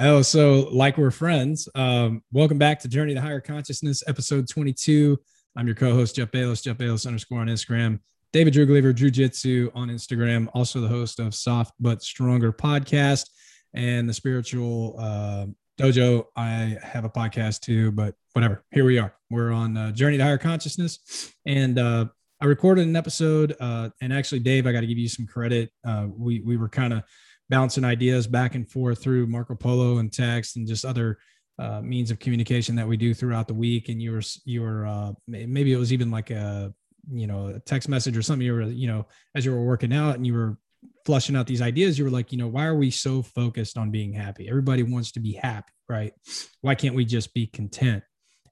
Oh, so like we're friends. Um, welcome back to Journey to Higher Consciousness, episode 22. I'm your co-host, Jeff Bayless, Jeff Bayless underscore on Instagram. David Drew Gleaver, Drew Jitsu on Instagram, also the host of Soft But Stronger podcast and the Spiritual uh, Dojo. I have a podcast too, but whatever. Here we are. We're on uh, Journey to Higher Consciousness. And uh, I recorded an episode. Uh, and actually, Dave, I got to give you some credit. Uh, we, we were kind of bouncing ideas back and forth through Marco Polo and text and just other uh, means of communication that we do throughout the week. And you were you were uh, maybe it was even like a you know a text message or something. You were you know as you were working out and you were flushing out these ideas. You were like, you know, why are we so focused on being happy? Everybody wants to be happy, right? Why can't we just be content?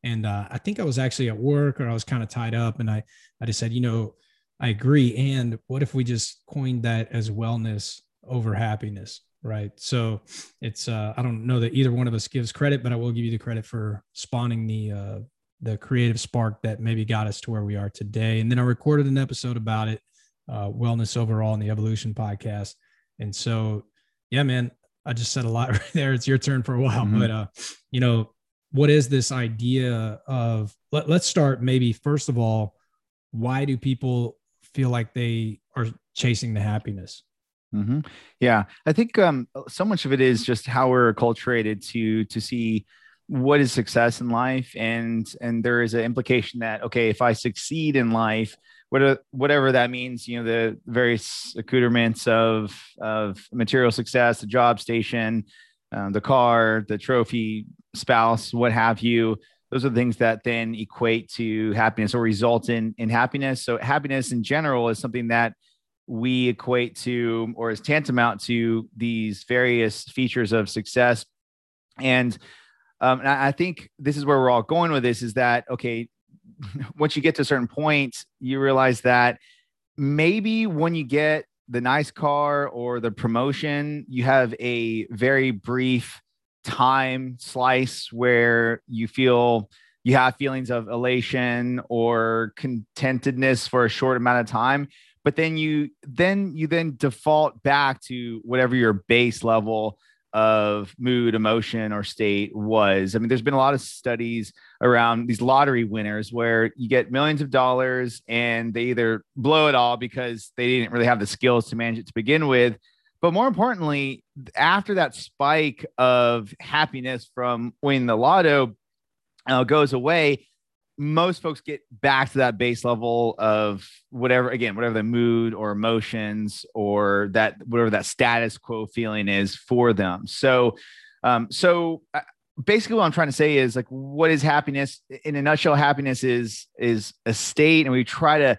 And uh, I think I was actually at work or I was kind of tied up, and I I just said, you know, I agree. And what if we just coined that as wellness over happiness right? So it's uh i don't know that either one of us gives credit but i will give you the credit for spawning the uh the creative spark that maybe got us to where we are today. And then i recorded an episode about it uh wellness overall in the evolution podcast. And so yeah man i just said a lot right there. It's your turn for a while mm-hmm. but uh you know what is this idea of let, let's start maybe first of all why do people feel like they are chasing the happiness Mm-hmm. Yeah, I think um, so much of it is just how we're acculturated to to see what is success in life, and and there is an implication that okay, if I succeed in life, what whatever that means, you know, the various accoutrements of of material success, the job station, um, the car, the trophy, spouse, what have you. Those are the things that then equate to happiness or result in in happiness. So happiness in general is something that we equate to or is tantamount to these various features of success. And, um, and I think this is where we're all going with this is that, okay, once you get to a certain point, you realize that maybe when you get the nice car or the promotion, you have a very brief time slice where you feel you have feelings of elation or contentedness for a short amount of time but then you then you then default back to whatever your base level of mood emotion or state was. I mean there's been a lot of studies around these lottery winners where you get millions of dollars and they either blow it all because they didn't really have the skills to manage it to begin with. But more importantly after that spike of happiness from winning the lotto uh, goes away most folks get back to that base level of whatever again whatever the mood or emotions or that whatever that status quo feeling is for them. So um so uh, basically what i'm trying to say is like what is happiness? In a nutshell happiness is is a state and we try to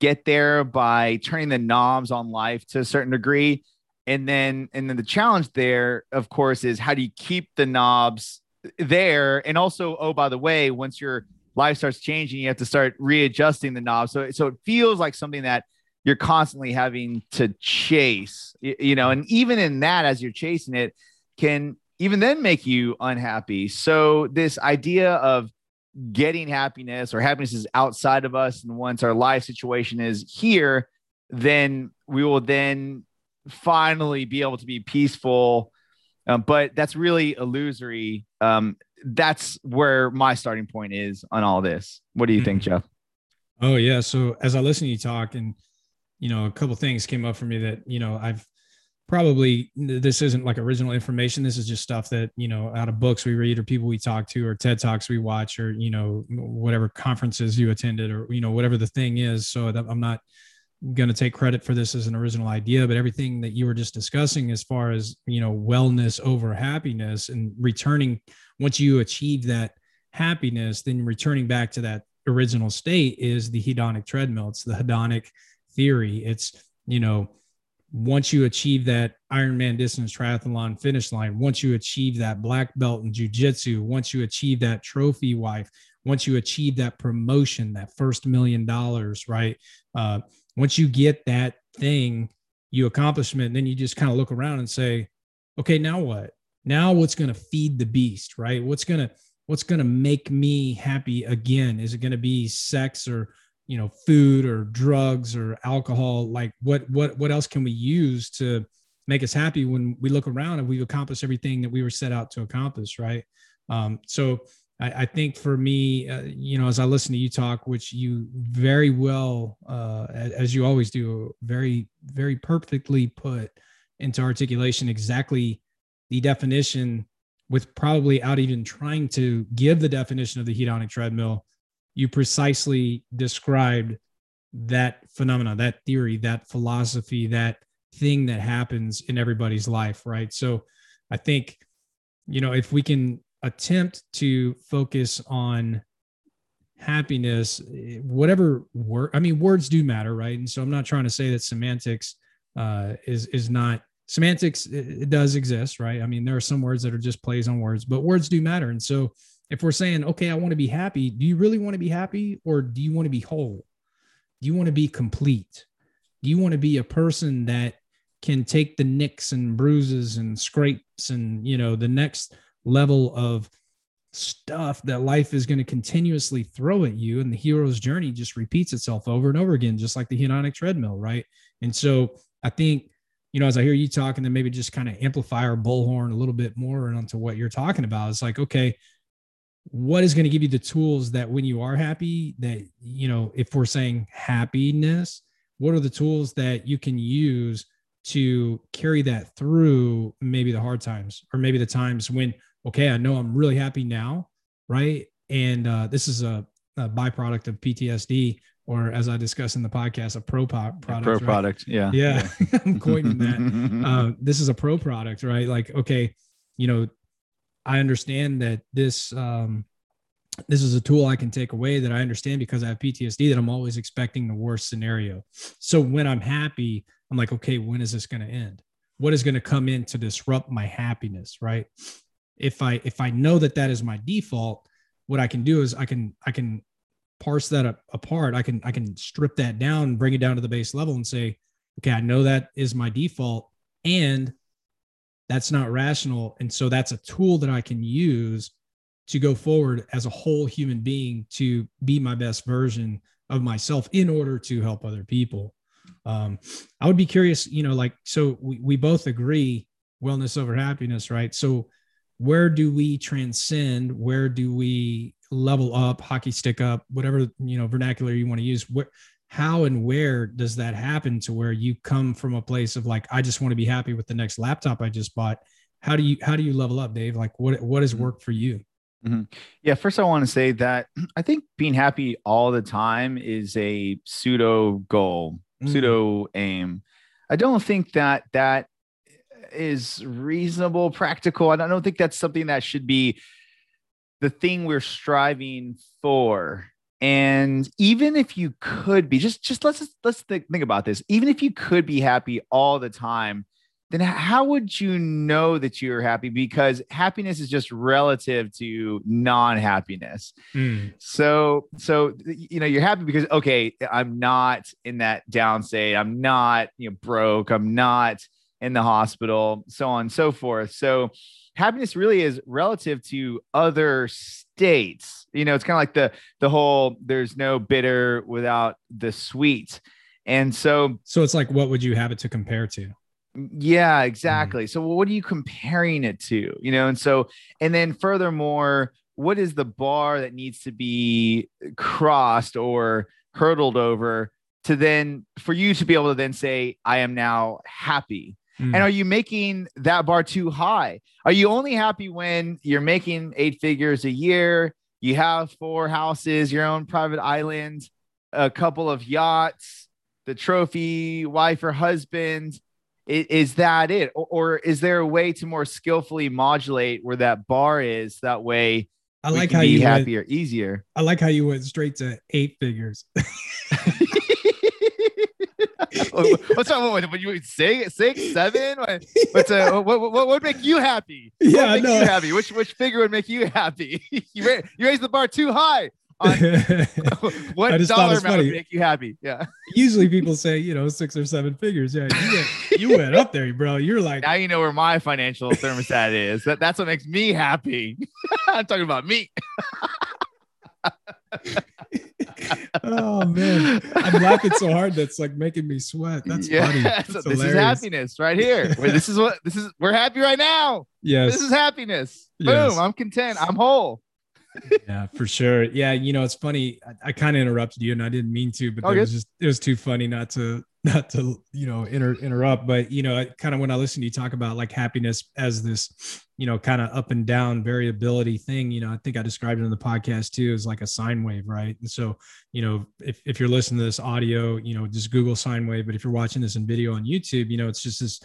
get there by turning the knobs on life to a certain degree. And then and then the challenge there of course is how do you keep the knobs there? And also oh by the way once you're life starts changing, you have to start readjusting the knob. So, so it feels like something that you're constantly having to chase, you know, and even in that, as you're chasing it, can even then make you unhappy. So, this idea of getting happiness or happiness is outside of us, and once our life situation is here, then we will then finally be able to be peaceful. Um, but that's really illusory. Um, that's where my starting point is on all this. What do you think, mm-hmm. Jeff? Oh yeah. So as I listen to you talk, and you know, a couple things came up for me that you know I've probably this isn't like original information. This is just stuff that you know out of books we read or people we talk to or TED talks we watch or you know whatever conferences you attended or you know whatever the thing is. So I'm not going to take credit for this as an original idea but everything that you were just discussing as far as you know wellness over happiness and returning once you achieve that happiness then returning back to that original state is the hedonic treadmill it's the hedonic theory it's you know once you achieve that Ironman distance triathlon finish line, once you achieve that black belt in jujitsu, once you achieve that trophy wife, once you achieve that promotion, that first million dollars, right? Uh, once you get that thing, you accomplishment, then you just kind of look around and say, okay, now what? Now what's going to feed the beast, right? What's going to what's going to make me happy again? Is it going to be sex or you know food or drugs or alcohol? Like what what what else can we use to make us happy when we look around and we've accomplished everything that we were set out to accomplish, right? Um, so I, I, think for me, uh, you know, as I listen to you talk, which you very well, uh, as you always do, very, very perfectly put into articulation exactly the definition with probably out even trying to give the definition of the hedonic treadmill, you precisely described that phenomena, that theory, that philosophy, that thing that happens in everybody's life, right? So I think, you know, if we can attempt to focus on happiness, whatever word, I mean, words do matter, right? And so I'm not trying to say that semantics uh, is is not semantics. It, does exist, right? I mean, there are some words that are just plays on words, but words do matter. And so if we're saying, okay, I want to be happy, do you really want to be happy, or do you want to be whole? Do you want to be complete? Do you want to be a person that can take the nicks and bruises and scrapes and you know the next level of stuff that life is going to continuously throw at you and the hero's journey just repeats itself over and over again just like the hedonic treadmill right? And so i think you know as i hear you talking then maybe just kind of amplify our bullhorn a little bit more onto what you're talking about. It's like okay what is going to give you the tools that when you are happy that you know if we're saying happiness what are the tools that you can use to carry that through maybe the hard times or maybe the times when okay i know i'm really happy now right and uh, this is a, a, byproduct of ptsd or as i discussed in the podcast a pro product pro right? product yeah yeah, yeah. i'm coining that uh, this is a pro product right like okay you know i understand that this um, this is a tool I can take away that I understand because I have PTSD that I'm always expecting the worst scenario. So when I'm happy, I'm like, okay, when is this going to end? What is going to come in to disrupt my happiness, right? If I if I know that that is my default, what I can do is I can I can parse that apart. I can I can strip that down, bring it down to the base level and say, okay, I know that is my default and that's not rational and so that's a tool that I can use to go forward as a whole human being to be my best version of myself in order to help other people. Um, I would be curious, you know, like, so we, we both agree wellness over happiness, right? So where do we transcend? Where do we level up, hockey stick up, whatever, you know, vernacular you want to use? Where, how and where does that happen to where you come from a place of like, I just want to be happy with the next laptop I just bought. How do you, how do you level up, Dave? Like what, what has mm-hmm. worked for you? Mm-hmm. Yeah, first I want to say that I think being happy all the time is a pseudo goal, mm. pseudo aim. I don't think that that is reasonable, practical. I don't think that's something that should be the thing we're striving for. And even if you could be, just just let's let's think, think about this. Even if you could be happy all the time, then how would you know that you're happy? Because happiness is just relative to non-happiness. Mm. So, so you know, you're happy because okay, I'm not in that down state. I'm not, you know, broke. I'm not in the hospital, so on and so forth. So, happiness really is relative to other states. You know, it's kind of like the the whole "there's no bitter without the sweet." And so, so it's like, what would you have it to compare to? Yeah, mm-hmm. exactly. Mm. So what are you comparing it to? You know, and so and then furthermore, what is the bar that needs to be crossed or hurdled over to then for you to be able to then say I am now happy? Mm. And are you making that bar too high? Are you only happy when you're making eight figures a year? You have four houses, your own private island, a couple of yachts, the trophy wife or husband, is, is that it or, or, is there a way to more skillfully modulate where that bar is that way i like how you happier went, easier i like how you went straight to eight figures what's wrong with you six six seven what's uh, what, what, what would make you happy yeah no you happy which which figure would make you happy you, raise, you raise the bar too high On what dollar amount funny. would make you happy? Yeah. Usually people say, you know, six or seven figures. Yeah. You went, you went up there, bro. You're like now you know where my financial thermostat is. That that's what makes me happy. I'm talking about me. oh man, I'm laughing so hard that's like making me sweat. That's yeah. funny. That's so this is happiness right here. this is what this is. We're happy right now. Yes, this is happiness. Yes. Boom. I'm content. I'm whole. Yeah, for sure. Yeah, you know, it's funny. I, I kind of interrupted you, and I didn't mean to, but it was just it was too funny not to not to you know inter, interrupt but you know kind of when i listen to you talk about like happiness as this you know kind of up and down variability thing you know i think i described it in the podcast too as like a sine wave right and so you know if, if you're listening to this audio you know just google sine wave but if you're watching this in video on youtube you know it's just this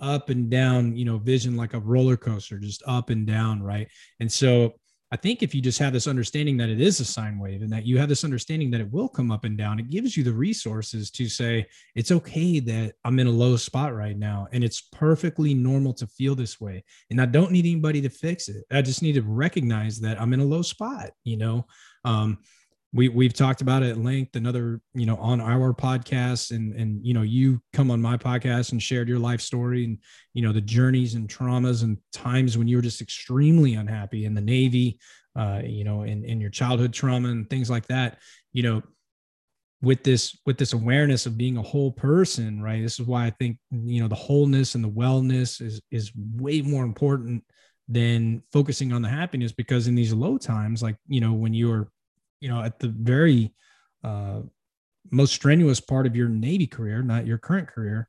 up and down you know vision like a roller coaster just up and down right and so I think if you just have this understanding that it is a sine wave and that you have this understanding that it will come up and down, it gives you the resources to say, it's okay that I'm in a low spot right now. And it's perfectly normal to feel this way. And I don't need anybody to fix it. I just need to recognize that I'm in a low spot, you know? Um, we we've talked about it at length another you know on our podcast and and you know you come on my podcast and shared your life story and you know the journeys and traumas and times when you were just extremely unhappy in the navy uh you know in in your childhood trauma and things like that you know with this with this awareness of being a whole person right? This is why i think you know the wholeness and the wellness is is way more important than focusing on the happiness because in these low times like you know when you're you know, at the very uh, most strenuous part of your Navy career, not your current career,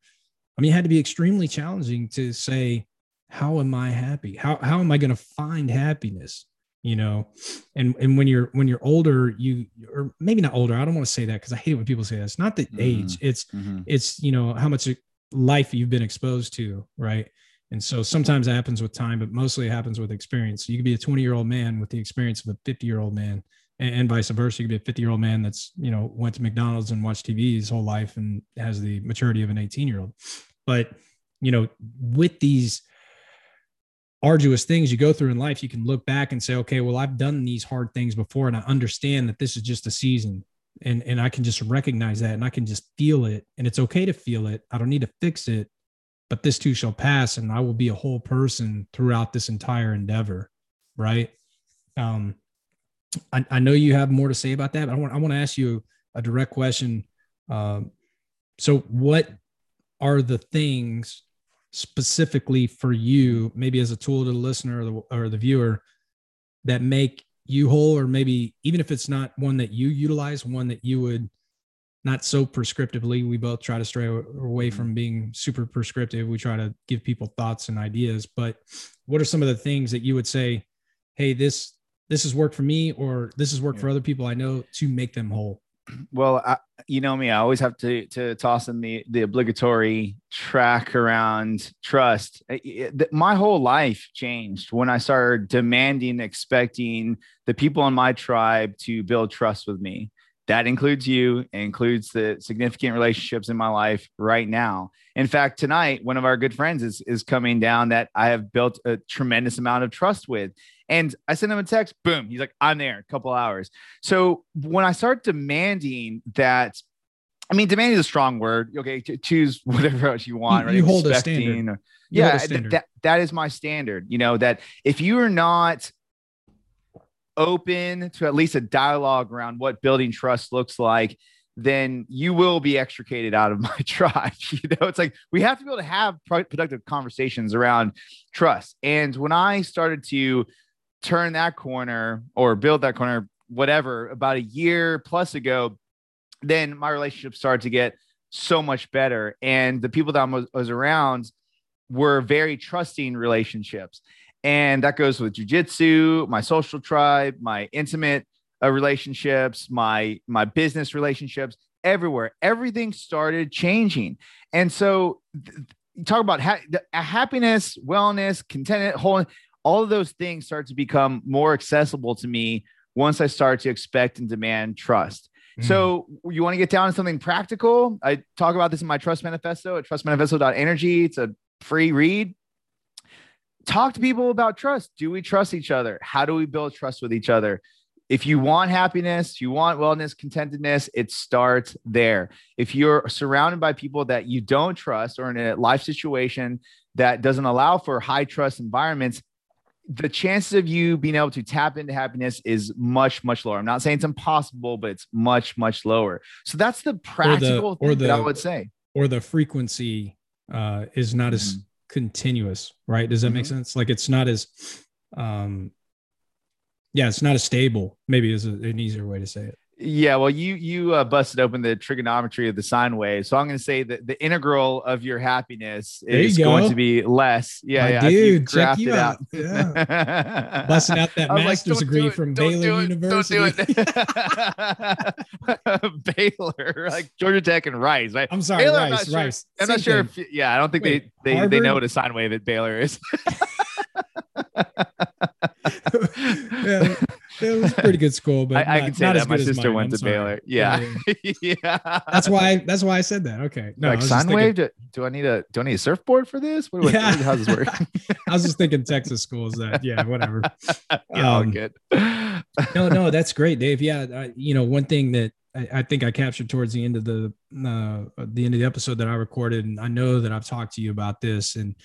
I mean, it had to be extremely challenging to say, how am I happy? How, how am I going to find happiness? You know, and, and when you're, when you're older, you, or maybe not older, I don't want to say that because I hate when people say that. It's not the mm-hmm. age, it's, mm-hmm. it's, you know, how much life you've been exposed to. Right. And so sometimes it happens with time, but mostly it happens with experience. So you could be a 20 year old man with the experience of a 50 year old man and, vice versa. You could be a 50 year old man that's, you know, went to McDonald's and watched TV his whole life and has the maturity of an 18 year old. But, you know, with these arduous things you go through in life, you can look back and say, okay, well, I've done these hard things before and I understand that this is just a season. And, and I can just recognize that and I can just feel it. And it's okay to feel it. I don't need to fix it, but this too shall pass. And I will be a whole person throughout this entire endeavor. Right. Um, I, I, know you have more to say about that, but I want I want to ask you a direct question. Um, so, what are the things specifically for you, maybe as a tool to the listener or the, or the viewer, that make you whole, or maybe even if it's not one that you utilize, one that you would not so prescriptively. We both try to stray away mm-hmm. from being super prescriptive. We try to give people thoughts and ideas. But what are some of the things that you would say, hey, this this has worked for me or this has worked yeah. for other people I know to make them whole? Well, I, you know me, I always have to to toss in the the obligatory track around trust. my whole life changed when I started demanding, expecting the people in my tribe to build trust with me. That includes you, includes the significant relationships in my life right now. In fact, tonight, one of our good friends is, is coming down that I have built a tremendous amount of trust with. And I sent him a text, boom, he's like, I'm there, a couple hours. So when I start demanding that, I mean, demanding is a strong word. Okay, choose whatever else you want. You, right? you hold a standard. Or, yeah, a standard. Th- that, that is my standard. You know, that if you are not open to at least a dialogue around what building trust looks like, then you will be extricated out of my tribe. You know, it's like we have to be able to have productive conversations around trust. And when I started to turn that corner or build that corner, whatever, about a year plus ago, then my relationship started to get so much better. And the people that I was, was around were very trusting relationships. And that goes with jujitsu, my social tribe, my intimate uh, relationships, my my business relationships, everywhere. Everything started changing. And so th- talk about ha- happiness, wellness, content, whole all of those things start to become more accessible to me once I start to expect and demand trust. Mm. So you want to get down to something practical? I talk about this in my trust manifesto at trustmanifesto.energy. It's a free read. Talk to people about trust. Do we trust each other? How do we build trust with each other? If you want happiness, you want wellness, contentedness, it starts there. If you're surrounded by people that you don't trust or in a life situation that doesn't allow for high trust environments, the chances of you being able to tap into happiness is much much lower i'm not saying it's impossible but it's much much lower so that's the practical or the, thing or the, that i would say or the frequency uh, is not as Mhm. Continuous, right? Does that make Mhm. sense? Like it's not as, um, yeah, it's not as stable. Maybe is a, an easier way to say it. Yeah, well, you you uh, busted open the trigonometry of the sine wave, so I'm going to say that the integral of your happiness There you is going to be less. Yeah, My yeah, dude, check you it out. Yeah. Busting out that like, master's "Don't degree from Baylor it, University. Don't do it. Baylor, like Georgia Tech and Rice, right? I'm sorry, Baylor, I'm not sure- Rice. I'm not sure thing. if yeah, I don't think Wait, they they, they know what a sine wave at Baylor is. Yeah, it was a pretty good school, but I, I can say not that my sister went I'm to sorry. Baylor. Yeah, yeah. That's why. That's why I said that. Okay. No, I like sine wave. Do, do I need a do I need a surfboard for this? What, what, Yeah. How's this work? I was just thinking Texas schools. That yeah, whatever. yeah, all Um, good. no, no, that's great, Dave. Yeah, I, you know, one thing that I, I think I captured towards the end of the uh, the end of the episode that I recorded, and I know that I've talked to you about this, and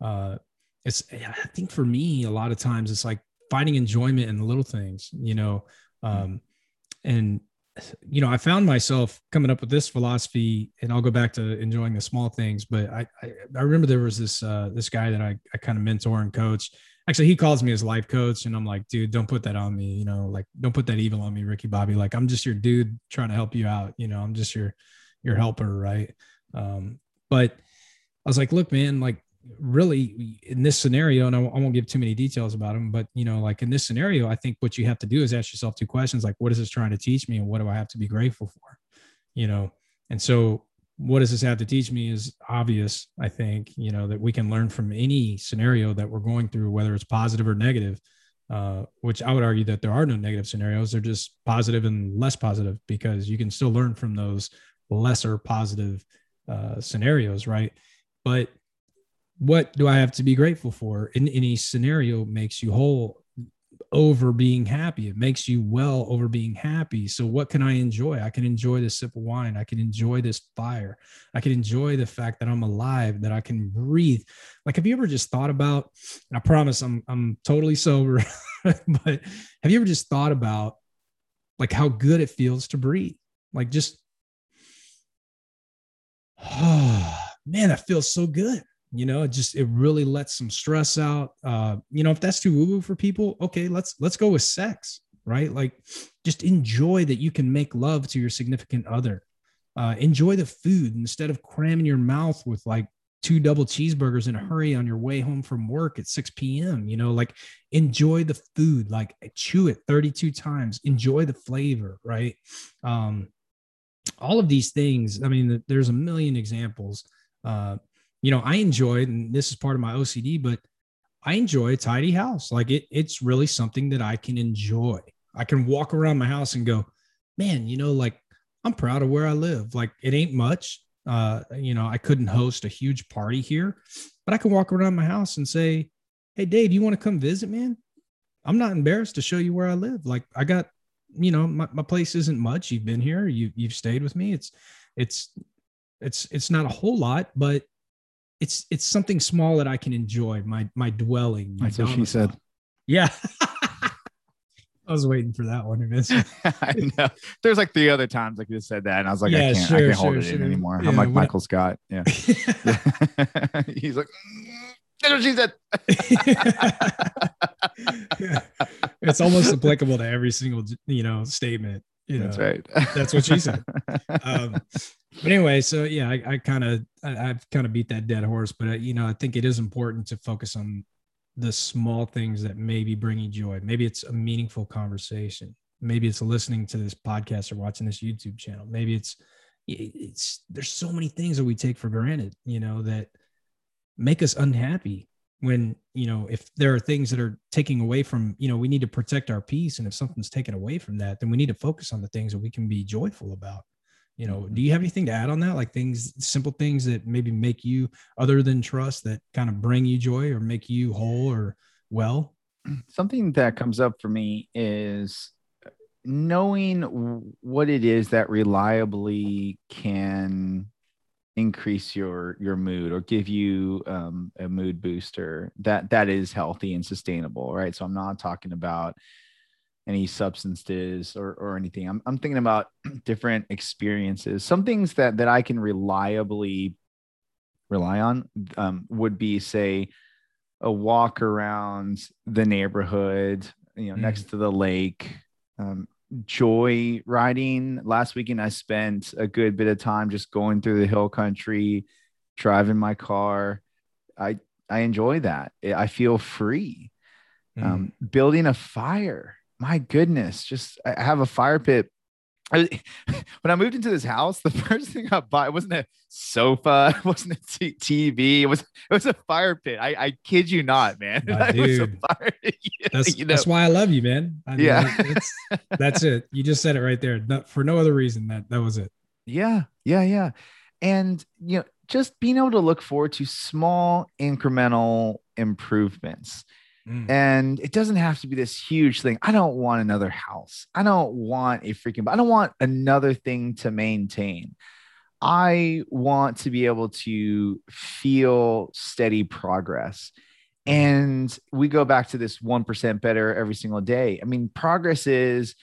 uh, it's I think for me a lot of times it's like finding enjoyment in the little things, you know, um, and you know I found myself coming up with this philosophy, and I'll go back to enjoying the small things. But I I, I remember there was this uh, this guy that I, I kind of mentor and coach. Actually he calls me his life coach and i'm like dude don't put that on me you know like don't put that evil on me ricky bobby. Like i'm just your dude trying to help you out you know i'm just your your helper right? Um but i was like look man like really in this scenario and I won't- give too many details about them, but you know like in this scenario i think what you have to do is ask yourself two questions like what is this trying to teach me and what do i have to be grateful for? You know and so what does this have to teach me is obvious i think you know that we can learn from any scenario that we're going through whether it's positive or negative uh, which i would argue that there are no negative scenarios they're just positive and less positive because you can still learn from those lesser positive uh, scenarios right? But what do i have to be grateful for in any scenario makes you whole over being happy. It makes you well over being happy. So what can I enjoy? I can enjoy this sip of wine. I can enjoy this fire. I can enjoy the fact that I'm alive, that I can breathe. Like, have you ever just thought about, I promise I'm I'm totally sober, but have you ever just thought about like how good it feels to breathe? Like just oh man, that feels so good you know it just it really lets some stress out uh you know if that's too woo woo for people okay let's let's go with sex right? Like just enjoy that you can make love to your significant other. Uh enjoy the food instead of cramming your mouth with like two double cheeseburgers in a hurry on your way home from work at 6 p.m you know? Like enjoy the food like chew it 32 times enjoy the flavor right? Um all of these things i mean there's a million examples uh you know, I enjoy, and this is part of my OCD, but I enjoy a tidy house. Like it, it's really something that I can enjoy. I can walk around my house and go, man, you know, like I'm proud of where I live. Like it ain't much. Uh, you know, I couldn't host a huge party here, but I can walk around my house and say, Hey, Dave, you want to come visit, man? I'm not embarrassed to show you where I live. Like I got, you know, my, my place isn't much. You've been here, you you've stayed with me. It's it's it's it's not a whole lot, but it's it's something small that I can enjoy. My my dwelling. My That's what she said. Yeah. I was waiting for that one to miss. I know. There's like three other times I could have said that, and I was like, Yeah, I can't, sure, I can't hold sure, it in anymore. Yeah, I'm like Michael Scott. Yeah. He's like, "Mm, that's what she said. it's almost applicable to every single you know statement. You know, That's right. That's what she said. um, but anyway, so yeah, I, I kind of I, I've kind of beat that dead horse, but uh, you know, I think it is important to focus on the small things that maybe bring you joy. Maybe it's a meaningful conversation. Maybe it's listening to this podcast or watching this YouTube channel. Maybe it's it's there's so many things that we take for granted, you know, that make us unhappy when you know if there are things that are taking away from you know we need to protect our peace. And if something's taken away from that then we need to focus on the things that we can be joyful about. You know do mm-hmm. you have anything to add on that? Like things simple things that maybe make you other than trust that kind of bring you joy or make you whole or well? Something that comes up for me is knowing what it is that reliably can increase your your mood or give you um, a mood booster that that is healthy and sustainable right? So i'm not talking about any substances or, or anything. I'm, I'm thinking about different experiences. Some things that that i can reliably rely on um, would be say a walk around the neighborhood you know mm. next to the lake um, joy riding. Last weekend, I spent a good bit of time just going through the hill country, driving my car. I I enjoy that. I feel free. Mm. Um, building a fire. My goodness, just I have a fire pit I, when I moved into this house, the first thing I bought wasn't a sofa, wasn't a t- TV, it was it was a fire pit. I, I kid you not, man. dude. Fire, that's, you know? that's why I love you, man. I mean, yeah, that's it. You just said it right there. No, for no other reason. That that was it. Yeah, yeah, yeah. And you know, just being able to look forward to small incremental improvements Mm. And it doesn't have to be this huge thing. I don't want another house. I don't want a freaking, I don't want another thing to maintain. I want to be able to feel steady progress. Mm. And we go back to this 1% better every single day. I mean, progress is,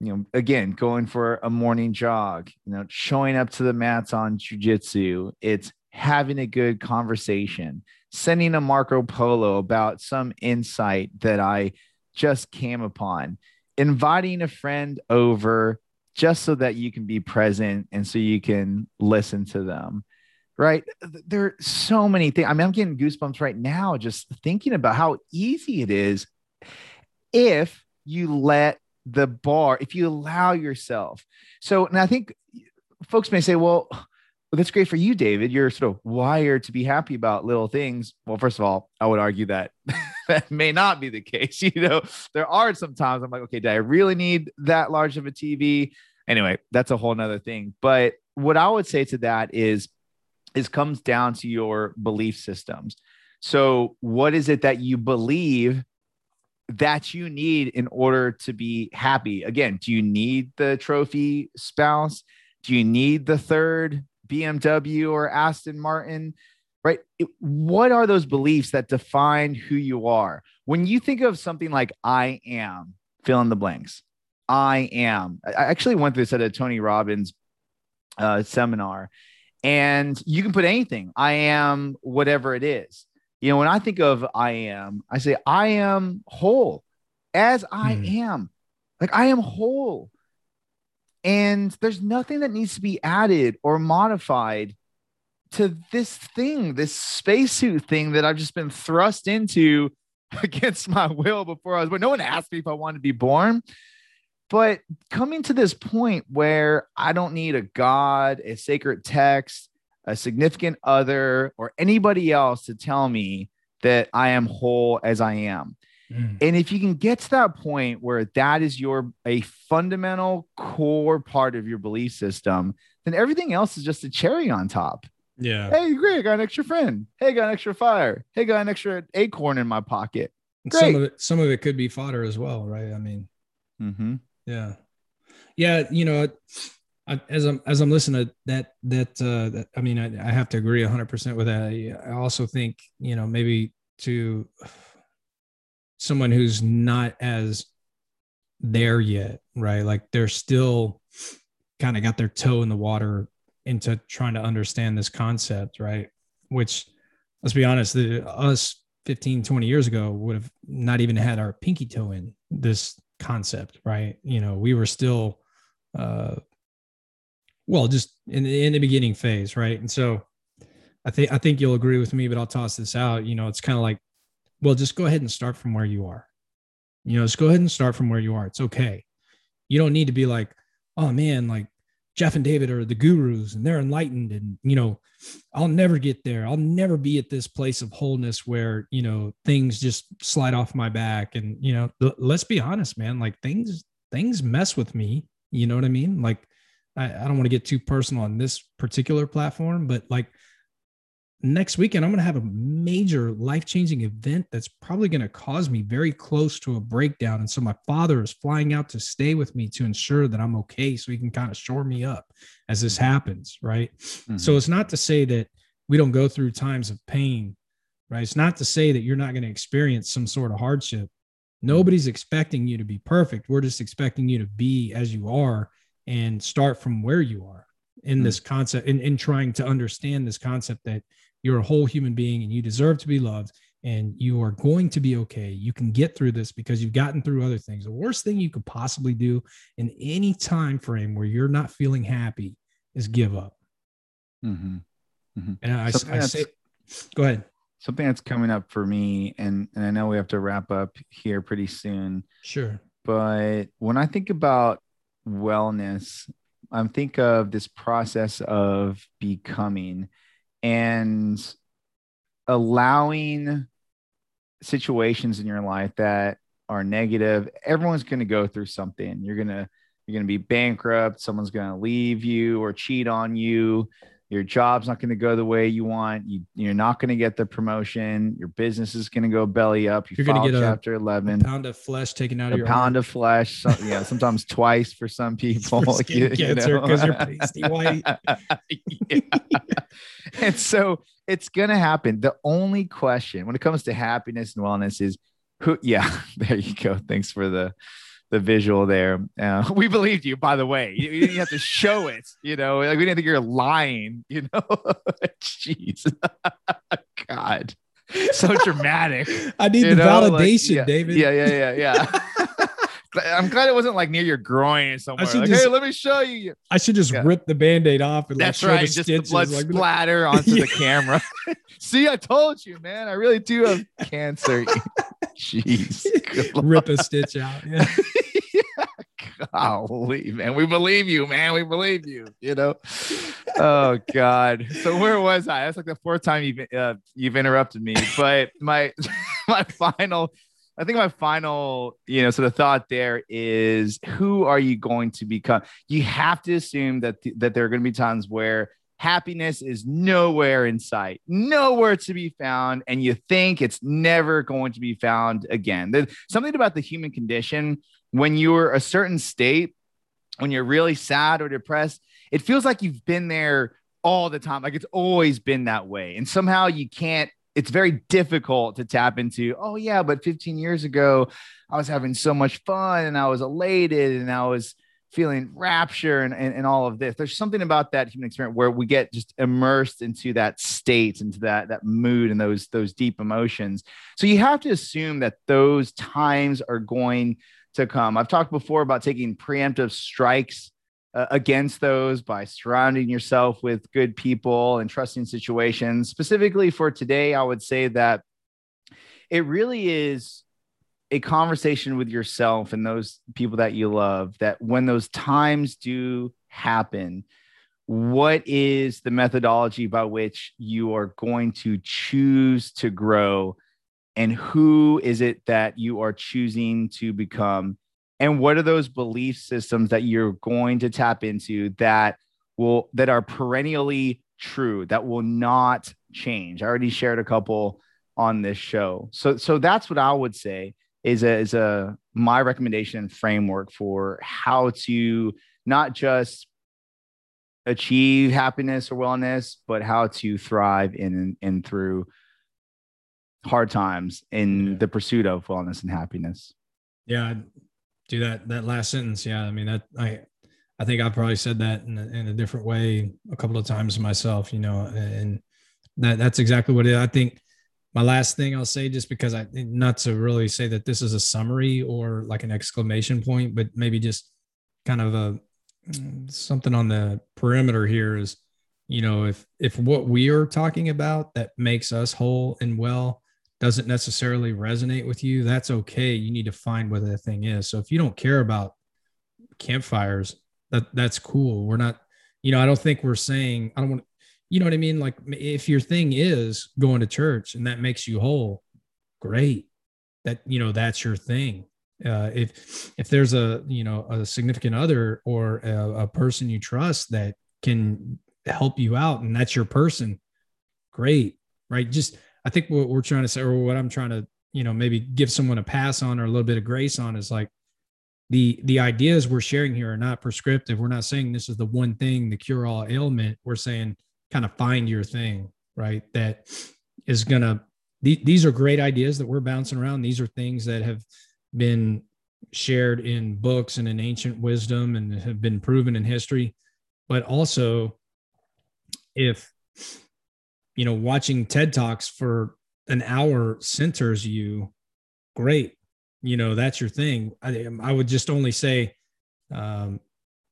you know, again, going for a morning jog, you know, showing up to the mats on jujitsu. It's having a good conversation sending a Marco Polo about some insight that I just came upon, inviting a friend over just so that you can be present and so you can listen to them. Right. There are so many things. I mean, I'm getting goosebumps right now just thinking about how easy it is if you let the bar, if you allow yourself. So, and I think folks may say, well, well, that's great for you, David. You're sort of wired to be happy about little things. Well, first of all, I would argue that that may not be the case. You know, there are some times I'm like, okay, do I really need that large of a TV? Anyway, that's a whole nother thing. But what I would say to that is, is comes down to your belief systems. So, what is it that you believe that you need in order to be happy? Again, do you need the trophy spouse? Do you need the third BMW or Aston Martin, right? It, what are those beliefs that define who you are? When you think of something like I am, fill in the blanks. I am. I actually went through this at a Tony Robbins uh, seminar, and you can put anything. I am whatever it is. You know, when I think of I am, I say I am whole as I hmm. am. Like I am whole. And there's nothing that needs to be added or modified to this thing, this spacesuit thing that I've just been thrust into against my will before I was born. No one asked me if I wanted to be born. But coming to this point where I don't need a God, a sacred text, a significant other, or anybody else to tell me that I am whole as I am. Mm. And if you can get to that point where that is your a fundamental core part of your belief system, then everything else is just a cherry on top. Yeah. Hey, great. I got an extra friend. Hey, got an extra fire. Hey, got an extra acorn in my pocket. Great. Some of it, some of it could be fodder as well, right? I mean, mm-hmm. yeah, yeah. You know, I, as I'm as I'm listening to that, that, uh, that I mean, I, I have to agree 100 percent with that. I also think you know maybe to someone who's not as there yet, right? Like they're still kind of got their toe in the water into trying to understand this concept, right? Which let's be honest, the, us 15, 20 years ago would have not even had our pinky toe in this concept, right? You know, we were still, uh, well, just in, the, in the beginning phase, right? And so I think I think you'll agree with me, but I'll toss this out. You know, it's kind of like well, just go ahead and start from where you are. You know, just go ahead and start from where you are. It's okay. You don't need to be like, oh man, like Jeff and David are the gurus and they're enlightened. And, you know, I'll never get there. I'll never be at this place of wholeness where, you know, things just slide off my back. And, you know, let's be honest, man, like things, things mess with me. You know what I mean? Like, I, I don't want to get too personal on this particular platform, but like next weekend I'm going to have a major life-changing event that's probably going to cause me very close to a breakdown and so my father is flying out to stay with me to ensure that I'm okay so he can kind of shore me up as this happens, right? Mm-hmm. So it's not to say that we don't go through times of pain, right? It's not to say that you're not going to experience some sort of hardship. Nobody's expecting you to be perfect. We're just expecting you to be as you are and start from where you are in mm-hmm. this concept in, in trying to understand this concept that you're a whole human being and you deserve to be loved and you are going to be okay. You can get through this because you've gotten through other things. The worst thing you could possibly do in any time frame where you're not feeling happy is give up. Mm-hmm. Mm-hmm. And I, I say, go ahead. Something that's coming up for me, and and I know we have to wrap up here pretty soon. Sure. But when I think about wellness, I'm think of this process of becoming and allowing situations in your life that are negative everyone's going to go through something. You're going to you're going to be bankrupt someone's going to leave you or cheat on you your job's not going to go the way you want. You, you're not going to get the promotion. Your business is going to go belly up. You are going to get chapter a, 11. A pound of flesh taken out of your pound arm. of flesh. Some, yeah, sometimes twice for some people. For skin you, cancer because you are pasty white. and so it's going to happen. The only question when it comes to happiness and wellness is who? Yeah, there you go. Thanks for the the visual there. Uh, we believed you, by the way. You, you, didn't have to show it, you know, like we didn't think you're lying, you know. Jeez, God, so dramatic. I need the know? validation, like, yeah, David. Yeah, yeah, yeah, yeah. I'm glad it wasn't like near your groin somewhere. Like, just, hey, let me show you. I should just yeah. rip the band-aid off and that's like, right. The just stitches. the blood like, splatter onto yeah. the camera. See, I told you, man. I really do have cancer. Jeez, rip a stitch out. Yeah. Golly, man, we believe you, man. We believe you. You know. Oh God. So where was I? That's like the fourth time you've uh, you've interrupted me. But my my final, I think my final, you know, sort of thought there is, who are you going to become? You have to assume that th- that there are going to be times where happiness is nowhere in sight, nowhere to be found, and you think it's never going to be found again. There's something about the human condition when you're a certain state, when you're really sad or depressed, it feels like you've been there all the time. Like it's always been that way. And somehow you can't, it's very difficult to tap into, oh, yeah, but 15 years ago, I was having so much fun and I was elated and I was feeling rapture and, and, and all of this. There's something about that human experience where we get just immersed into that state, into that that mood and those those deep emotions. So you have to assume that those times are going to come. I've talked before about taking preemptive strikes uh, against those by surrounding yourself with good people and trusting situations. Specifically for today, I would say that it really is a conversation with yourself and those people that you love that when those times do happen, what is the methodology by which you are going to choose to grow? And who is it that you are choosing to become? And what are those belief systems that you're going to tap into that will that are perennially true that will not change? I already shared a couple on this show. So so that's what i would say is a is a my recommendation and framework for how to not just achieve happiness or wellness but how to thrive in and through hard times in yeah. the pursuit of wellness and happiness. Yeah, do that that last sentence. Yeah, I mean that I I think I probably said that in a, in a different way a couple of times myself. You know, and that that's exactly what it. I think my last thing I'll say, just because I not to really say that this is a summary or like an exclamation point, but maybe just kind of a mm, something on the perimeter here is you know if if what we are talking about that makes us whole and well doesn't necessarily resonate with you, that's okay. You need to find what the thing is. So if you don't care about campfires, that that's cool. We're not, you know, I don't think we're saying I don't want you know what I mean? Like if your thing is going to church and that makes you whole, great. That you know that's your thing. Uh, if if there's a you know a significant other or a, a person you trust that can help you out and that's your person, great, right? Just I think what we're trying to say, or what I'm trying to, you know, maybe give someone a pass on or a little bit of grace on is like the the ideas we're sharing here are not prescriptive. We're not saying this is the one thing, the cure all ailment. We're saying kind of find your thing, right? That is gonna. these are great ideas that we're bouncing around. These are things that have been shared in books and in ancient wisdom and have been proven in history. But also, if you know, watching TED Talks for an hour centers you, great. You know, that's your thing. I, I would just only say, um,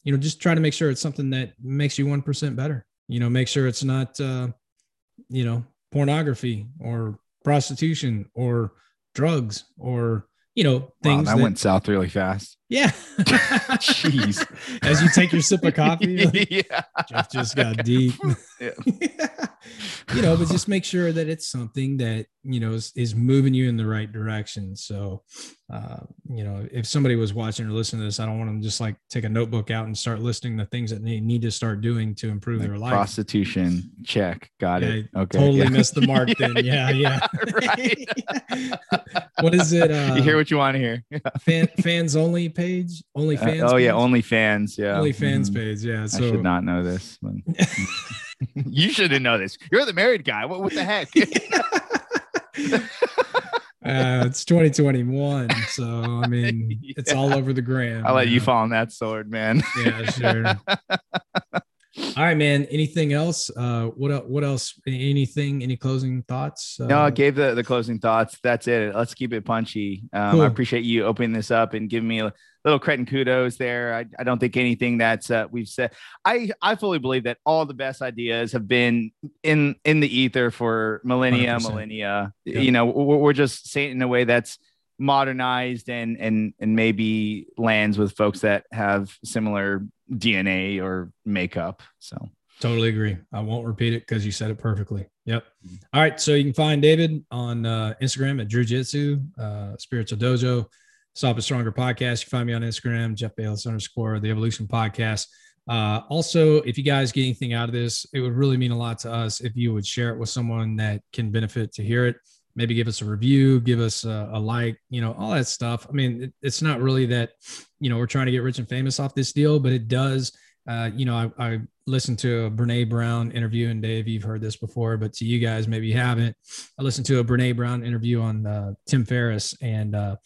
you know, just try to make sure it's something that makes you 1% better. You know, make sure it's not, uh, you know, pornography or prostitution or drugs or you know things wow, that, that, went south really fast yeah. Jeez. As you take your sip of coffee like, yeah. Jeff just got deep. Yeah. you know but just make sure that it's something that you know is, is moving you in the right direction. So uh, you know if somebody was watching or listening to this i don't want them just like take a notebook out and start listing the things that they need to start doing to improve like their life. prostitution. Check. Got yeah, it okay. totally yeah. missed the mark then. Yeah yeah, what is it uh, you hear what you want to hear. fan, fans only page only fans uh, oh page? yeah only fans yeah only fans mm-hmm. page yeah so i should not know this you shouldn't know this you're the married guy what, what the heck uh, it's 2021, so I mean, yeah. it's all over the gram. I'll let you fall on that sword, man. yeah, sure. All right, man. Anything else? Uh, what what else? Anything? Any closing thoughts? Uh, no, I gave the the closing thoughts. That's it. Let's keep it punchy. Um, cool. I appreciate you opening this up and giving me a little credit and kudos there. I, I don't think anything that's uh, we've said. I I fully believe that all the best ideas have been in in the ether for millennia, 100%. millennia. Yep. You know, we're, we're just saying it in a way that's modernized and and and maybe lands with folks that have similar DNA or makeup. So totally agree. I won't repeat it because you said it perfectly. Yep. Mm-hmm. All right. So you can find David on uh, Instagram at Drew Jitsu, uh, Spiritual Dojo. Stop a Stronger podcast. You can find me on Instagram, Jeff Bayless underscore the Evolution Podcast. Uh, also, if you guys get anything out of this, it would really mean a lot to us if you would share it with someone that can benefit to hear it. Maybe give us a review, give us a, a like, you know, all that stuff. I mean, it, it's not really that, you know, we're trying to get rich and famous off this deal, but it does. Uh, you know, I, I listened to a Brene Brown interview, and Dave, you've heard this before, but to you guys, maybe you haven't. I listened to a Brene Brown interview on uh, Tim Ferriss, and uh,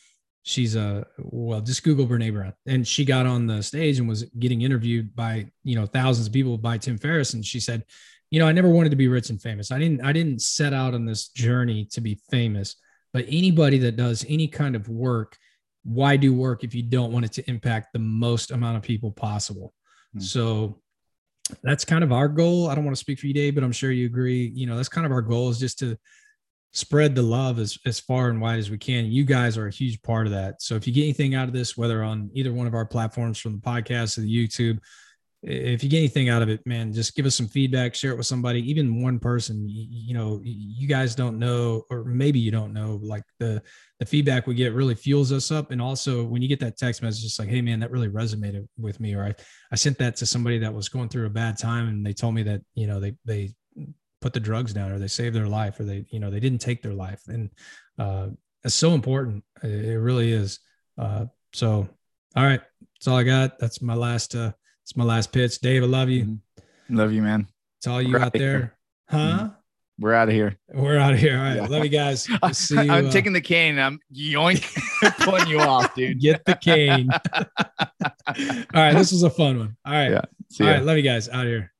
she's a well just google brene brown and she got on the stage and was getting interviewed by you know thousands of people by tim ferriss and she said you know i never wanted to be rich and famous i didn't i didn't set out on this journey to be famous but anybody that does any kind of work why do work if you don't want it to impact the most amount of people possible mm-hmm. so that's kind of our goal i don't want to speak for you dave but i'm sure you agree you know that's kind of our goal is just to spread the love as, as far and wide as we can. You guys are a huge part of that. So if you get anything out of this, whether on either one of our platforms from the podcast or the YouTube, if you get anything out of it, man, just give us some feedback, share it with somebody, even one person. You, you, know, you guys don't know, or maybe you don't know, like the the feedback we get really fuels us up. And also, when you get that text message, it's like, hey, man, that really resonated with me, or I I sent that to somebody that was going through a bad time, and they told me that you know they they put the drugs down or they saved their life or they you know they didn't take their life. And uh, it's so important. It really is. Uh, so all right. That's all i got. That's my last uh it's my last pitch dave i love you mm-hmm. love you man it's all you We're out there here. huh mm-hmm. we're out of here. We're out of here. All right. Yeah. Love you guys. see you, I'm uh, taking the cane. I'm yoink pulling you off, dude. Get the cane. All right. This was a fun one. All right. Yeah. See All right. Love you guys. Out here.